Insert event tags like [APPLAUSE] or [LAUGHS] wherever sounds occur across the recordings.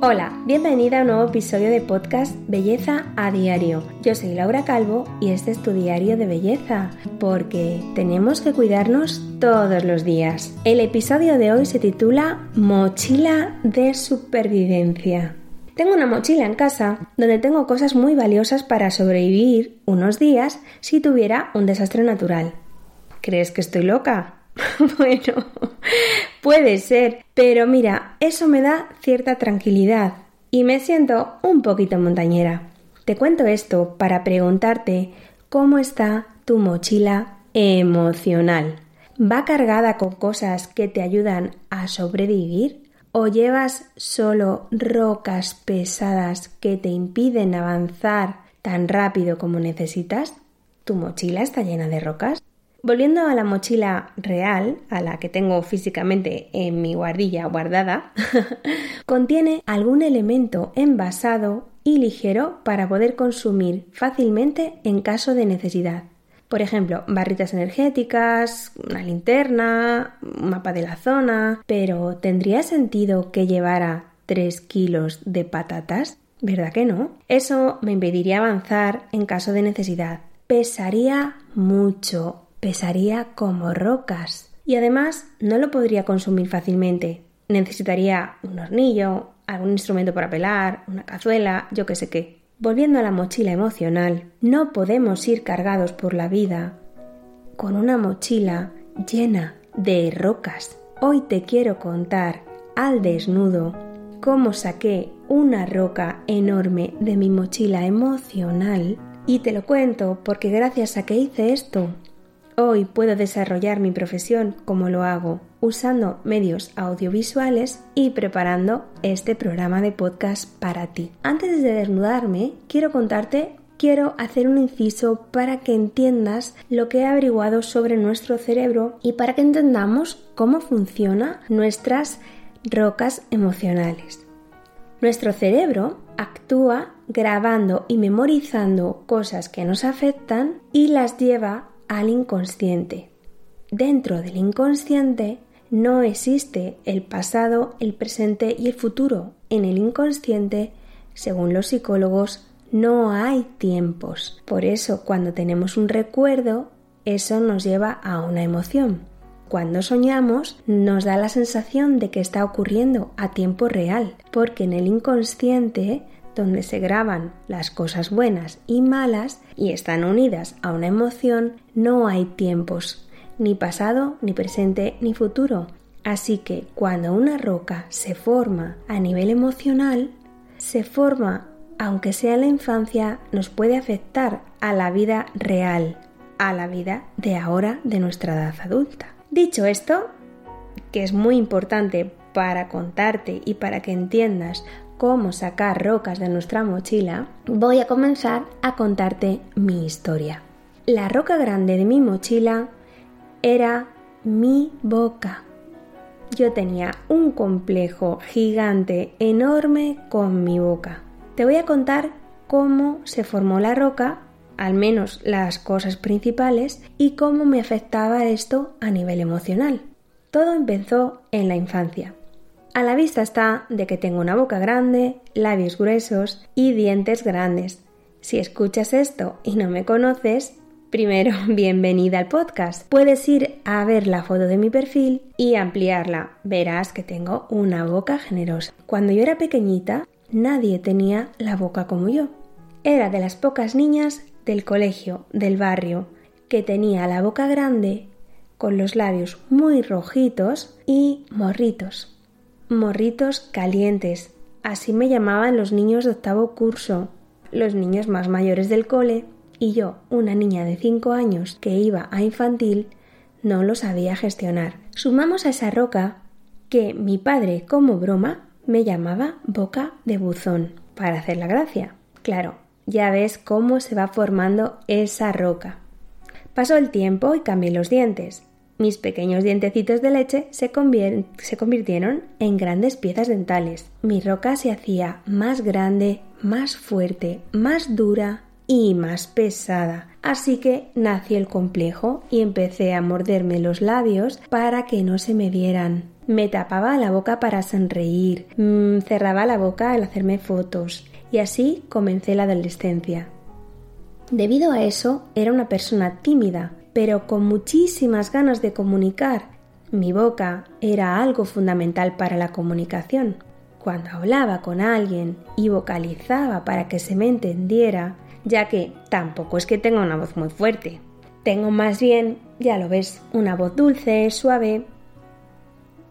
Hola, bienvenida a un nuevo episodio de podcast Belleza a Diario. Yo soy Laura Calvo y este es tu diario de belleza, porque tenemos que cuidarnos todos los días. El episodio de hoy se titula Mochila de Supervivencia. Tengo una mochila en casa donde tengo cosas muy valiosas para sobrevivir unos días si tuviera un desastre natural. ¿Crees que estoy loca? [LAUGHS] bueno, puede ser, pero mira, eso me da cierta tranquilidad y me siento un poquito montañera. Te cuento esto para preguntarte cómo está tu mochila emocional. ¿Va cargada con cosas que te ayudan a sobrevivir? ¿O llevas solo rocas pesadas que te impiden avanzar tan rápido como necesitas? ¿Tu mochila está llena de rocas? Volviendo a la mochila real, a la que tengo físicamente en mi guardilla guardada, [LAUGHS] contiene algún elemento envasado y ligero para poder consumir fácilmente en caso de necesidad. Por ejemplo, barritas energéticas, una linterna, un mapa de la zona, pero ¿tendría sentido que llevara 3 kilos de patatas? ¿Verdad que no? Eso me impediría avanzar en caso de necesidad. Pesaría mucho, pesaría como rocas y además no lo podría consumir fácilmente. Necesitaría un hornillo, algún instrumento para pelar, una cazuela, yo qué sé qué. Volviendo a la mochila emocional, no podemos ir cargados por la vida con una mochila llena de rocas. Hoy te quiero contar al desnudo cómo saqué una roca enorme de mi mochila emocional y te lo cuento porque gracias a que hice esto Hoy puedo desarrollar mi profesión como lo hago, usando medios audiovisuales y preparando este programa de podcast para ti. Antes de desnudarme, quiero contarte quiero hacer un inciso para que entiendas lo que he averiguado sobre nuestro cerebro y para que entendamos cómo funcionan nuestras rocas emocionales. Nuestro cerebro actúa grabando y memorizando cosas que nos afectan y las lleva al inconsciente. Dentro del inconsciente no existe el pasado, el presente y el futuro. En el inconsciente, según los psicólogos, no hay tiempos. Por eso, cuando tenemos un recuerdo, eso nos lleva a una emoción. Cuando soñamos, nos da la sensación de que está ocurriendo a tiempo real, porque en el inconsciente donde se graban las cosas buenas y malas y están unidas a una emoción, no hay tiempos, ni pasado, ni presente, ni futuro. Así que cuando una roca se forma a nivel emocional, se forma, aunque sea en la infancia, nos puede afectar a la vida real, a la vida de ahora de nuestra edad adulta. Dicho esto, que es muy importante para contarte y para que entiendas cómo sacar rocas de nuestra mochila, voy a comenzar a contarte mi historia. La roca grande de mi mochila era mi boca. Yo tenía un complejo gigante, enorme con mi boca. Te voy a contar cómo se formó la roca, al menos las cosas principales, y cómo me afectaba esto a nivel emocional. Todo empezó en la infancia. A la vista está de que tengo una boca grande, labios gruesos y dientes grandes. Si escuchas esto y no me conoces, primero [LAUGHS] bienvenida al podcast. Puedes ir a ver la foto de mi perfil y ampliarla. Verás que tengo una boca generosa. Cuando yo era pequeñita, nadie tenía la boca como yo. Era de las pocas niñas del colegio, del barrio, que tenía la boca grande, con los labios muy rojitos y morritos. Morritos calientes. Así me llamaban los niños de octavo curso, los niños más mayores del cole, y yo, una niña de cinco años que iba a infantil, no lo sabía gestionar. Sumamos a esa roca que mi padre, como broma, me llamaba boca de buzón, para hacer la gracia. Claro, ya ves cómo se va formando esa roca. Pasó el tiempo y cambié los dientes. Mis pequeños dientecitos de leche se, convirtieron en grandes piezas dentales. Mi roca se hacía más grande, más fuerte, más dura y más pesada. Así que nació el complejo y empecé a morderme los labios para que no se me vieran. Me tapaba la boca para sonreír, mm, cerraba la boca al hacerme fotos y así comencé la adolescencia. Debido a eso, era una persona tímida, pero con muchísimas ganas de comunicar. Mi boca era algo fundamental para la comunicación. Cuando hablaba con alguien y vocalizaba para que se me entendiera, ya que tampoco es que tenga una voz muy fuerte. Tengo más bien, ya lo ves, una voz dulce, suave.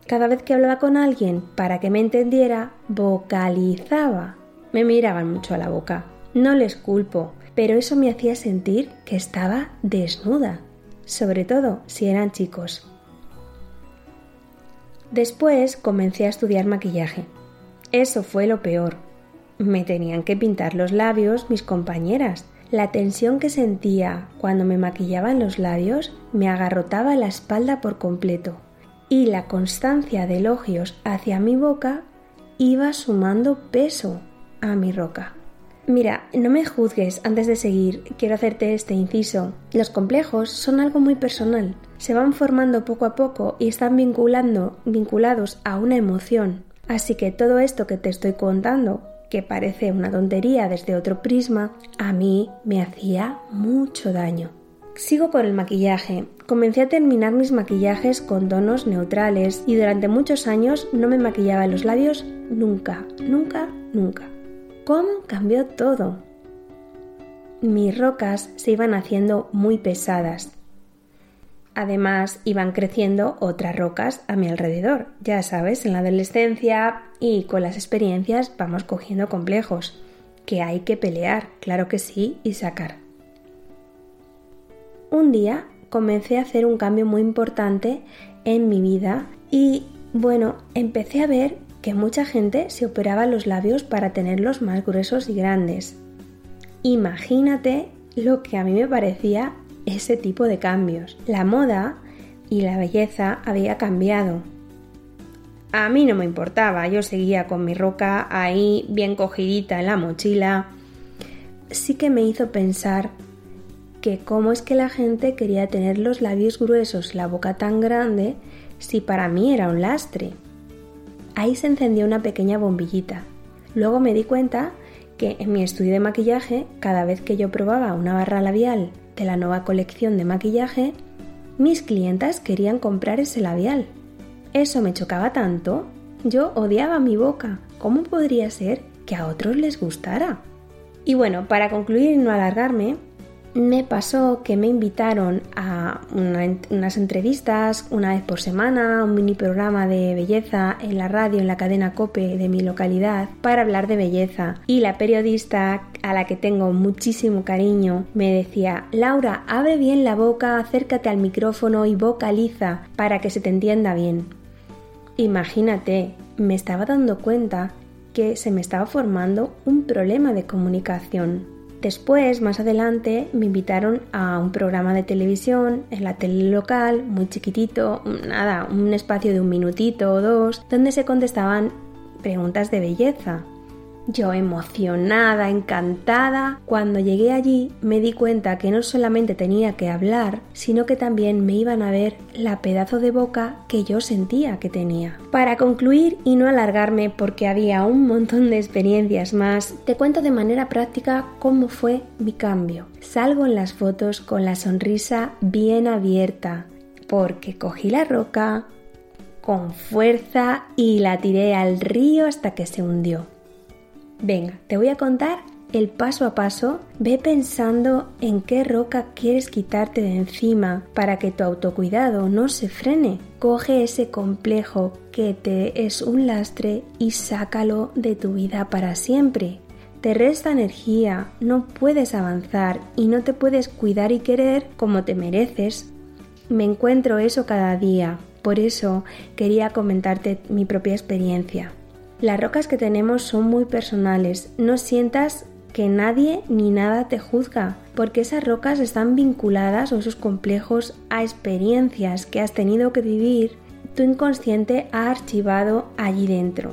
Cada vez que hablaba con alguien para que me entendiera, vocalizaba. Me miraban mucho a la boca. No les culpo, pero eso me hacía sentir que estaba desnuda, sobre todo si eran chicos. Después comencé a estudiar maquillaje. Eso fue lo peor. Me tenían que pintar los labios mis compañeras. La tensión que sentía cuando me maquillaban los labios me agarrotaba la espalda por completo y la constancia de elogios hacia mi boca iba sumando peso a mi roca. Mira, no me juzgues antes de seguir, quiero hacerte este inciso. Los complejos son algo muy personal. Se van formando poco a poco y están vinculando, vinculados a una emoción. Así que todo esto que te estoy contando, que parece una tontería desde otro prisma, a mí me hacía mucho daño. Sigo con el maquillaje. Comencé a terminar mis maquillajes con tonos neutrales y durante muchos años no me maquillaba los labios nunca, nunca, nunca cómo cambió todo. Mis rocas se iban haciendo muy pesadas. Además, iban creciendo otras rocas a mi alrededor. Ya sabes, en la adolescencia y con las experiencias vamos cogiendo complejos, que hay que pelear, claro que sí, y sacar. Un día comencé a hacer un cambio muy importante en mi vida y, bueno, empecé a ver que mucha gente se operaba los labios para tenerlos más gruesos y grandes. Imagínate lo que a mí me parecía ese tipo de cambios. La moda y la belleza había cambiado. A mí no me importaba, yo seguía con mi roca ahí bien cogidita en la mochila. Sí que me hizo pensar que cómo es que la gente quería tener los labios gruesos, la boca tan grande, si para mí era un lastre ahí se encendió una pequeña bombillita. Luego me di cuenta que en mi estudio de maquillaje, cada vez que yo probaba una barra labial de la nueva colección de maquillaje, mis clientas querían comprar ese labial. Eso me chocaba tanto. Yo odiaba mi boca. ¿Cómo podría ser que a otros les gustara? Y bueno, para concluir y no alargarme, me pasó que me invitaron a unas entrevistas una vez por semana, un mini programa de belleza en la radio, en la cadena Cope de mi localidad, para hablar de belleza. Y la periodista, a la que tengo muchísimo cariño, me decía, Laura, abre bien la boca, acércate al micrófono y vocaliza para que se te entienda bien. Imagínate, me estaba dando cuenta que se me estaba formando un problema de comunicación Después, más adelante, me invitaron a un programa de televisión en la tele local, muy chiquitito, nada, un espacio de un minutito o dos, donde se contestaban preguntas de belleza. Yo emocionada, encantada, cuando llegué allí me di cuenta que no solamente tenía que hablar, sino que también me iban a ver la pedazo de boca que yo sentía que tenía. Para concluir y no alargarme porque había un montón de experiencias más, te cuento de manera práctica cómo fue mi cambio. Salgo en las fotos con la sonrisa bien abierta, porque cogí la roca con fuerza y la tiré al río hasta que se hundió. Venga, te voy a contar el paso a paso. Ve pensando en qué roca quieres quitarte de encima para que tu autocuidado no se frene. Coge ese complejo que te es un lastre y sácalo de tu vida para siempre. Te resta energía, no puedes avanzar y no te puedes cuidar y querer como te mereces. Me encuentro eso cada día, por eso quería comentarte mi propia experiencia. Las rocas que tenemos son muy personales. No sientas que nadie ni nada te juzga, porque esas rocas están vinculadas o esos complejos a experiencias que has tenido que vivir, tu inconsciente ha archivado allí dentro.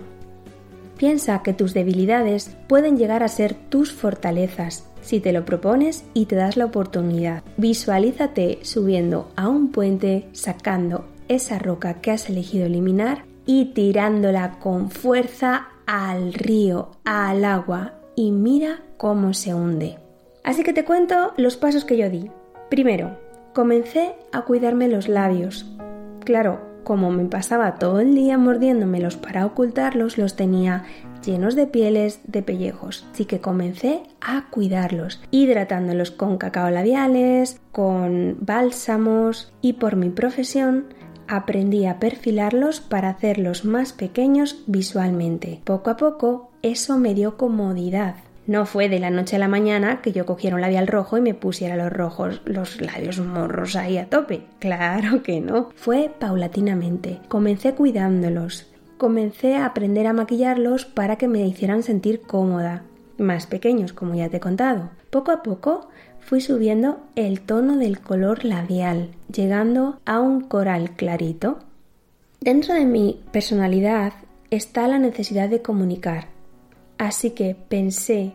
Piensa que tus debilidades pueden llegar a ser tus fortalezas si te lo propones y te das la oportunidad. Visualízate subiendo a un puente, sacando esa roca que has elegido eliminar y tirándola con fuerza al río, al agua, y mira cómo se hunde. Así que te cuento los pasos que yo di. Primero, comencé a cuidarme los labios. Claro, como me pasaba todo el día mordiéndomelos para ocultarlos, los tenía llenos de pieles, de pellejos. Así que comencé a cuidarlos, hidratándolos con cacao labiales, con bálsamos y por mi profesión aprendí a perfilarlos para hacerlos más pequeños visualmente. Poco a poco eso me dio comodidad. No fue de la noche a la mañana que yo cogiera un labial rojo y me pusiera los rojos, los labios morros ahí a tope. Claro que no. Fue paulatinamente. Comencé cuidándolos. Comencé a aprender a maquillarlos para que me hicieran sentir cómoda. Más pequeños, como ya te he contado. Poco a poco fui subiendo el tono del color labial, llegando a un coral clarito. Dentro de mi personalidad está la necesidad de comunicar, así que pensé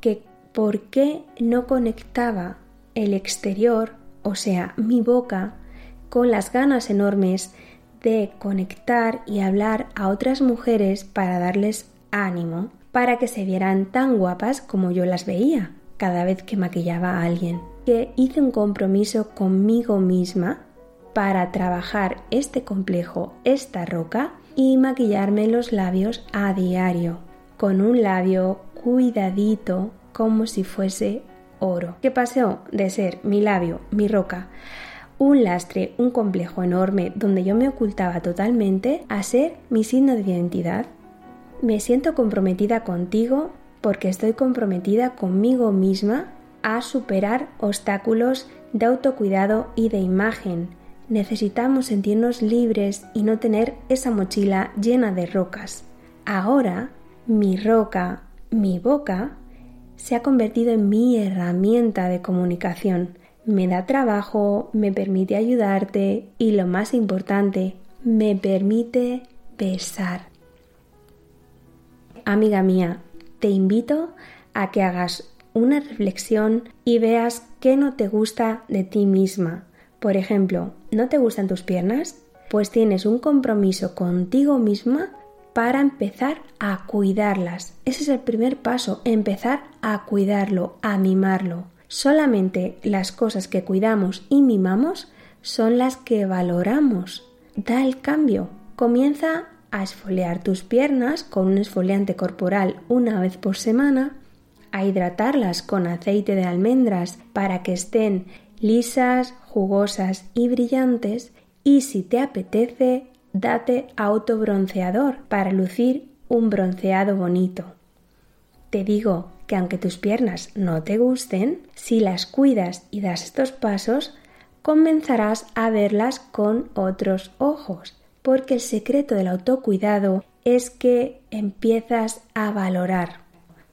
que por qué no conectaba el exterior, o sea, mi boca, con las ganas enormes de conectar y hablar a otras mujeres para darles ánimo, para que se vieran tan guapas como yo las veía cada vez que maquillaba a alguien, que hice un compromiso conmigo misma para trabajar este complejo, esta roca, y maquillarme los labios a diario, con un labio cuidadito como si fuese oro, que pasó de ser mi labio, mi roca, un lastre, un complejo enorme donde yo me ocultaba totalmente, a ser mi signo de identidad. Me siento comprometida contigo porque estoy comprometida conmigo misma a superar obstáculos de autocuidado y de imagen. Necesitamos sentirnos libres y no tener esa mochila llena de rocas. Ahora, mi roca, mi boca, se ha convertido en mi herramienta de comunicación. Me da trabajo, me permite ayudarte y lo más importante, me permite besar. Amiga mía, te invito a que hagas una reflexión y veas qué no te gusta de ti misma. Por ejemplo, ¿no te gustan tus piernas? Pues tienes un compromiso contigo misma para empezar a cuidarlas. Ese es el primer paso, empezar a cuidarlo, a mimarlo. Solamente las cosas que cuidamos y mimamos son las que valoramos. Da el cambio. Comienza a esfoliar tus piernas con un esfoliante corporal una vez por semana, a hidratarlas con aceite de almendras para que estén lisas, jugosas y brillantes y si te apetece, date autobronceador para lucir un bronceado bonito. Te digo que aunque tus piernas no te gusten, si las cuidas y das estos pasos, comenzarás a verlas con otros ojos porque el secreto del autocuidado es que empiezas a valorar.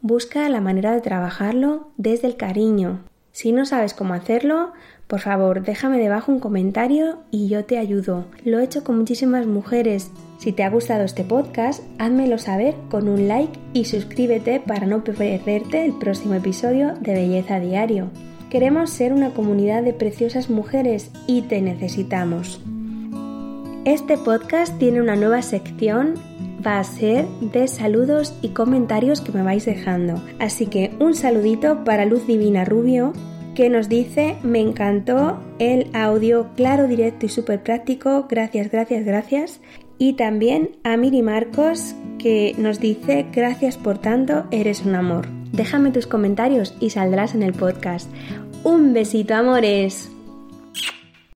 Busca la manera de trabajarlo desde el cariño. Si no sabes cómo hacerlo, por favor, déjame debajo un comentario y yo te ayudo. Lo he hecho con muchísimas mujeres. Si te ha gustado este podcast, házmelo saber con un like y suscríbete para no perderte el próximo episodio de Belleza Diario. Queremos ser una comunidad de preciosas mujeres y te necesitamos. Este podcast tiene una nueva sección, va a ser de saludos y comentarios que me vais dejando. Así que un saludito para Luz Divina Rubio, que nos dice, me encantó el audio claro, directo y súper práctico, gracias, gracias, gracias. Y también a Miri Marcos, que nos dice, gracias por tanto, eres un amor. Déjame tus comentarios y saldrás en el podcast. Un besito, amores.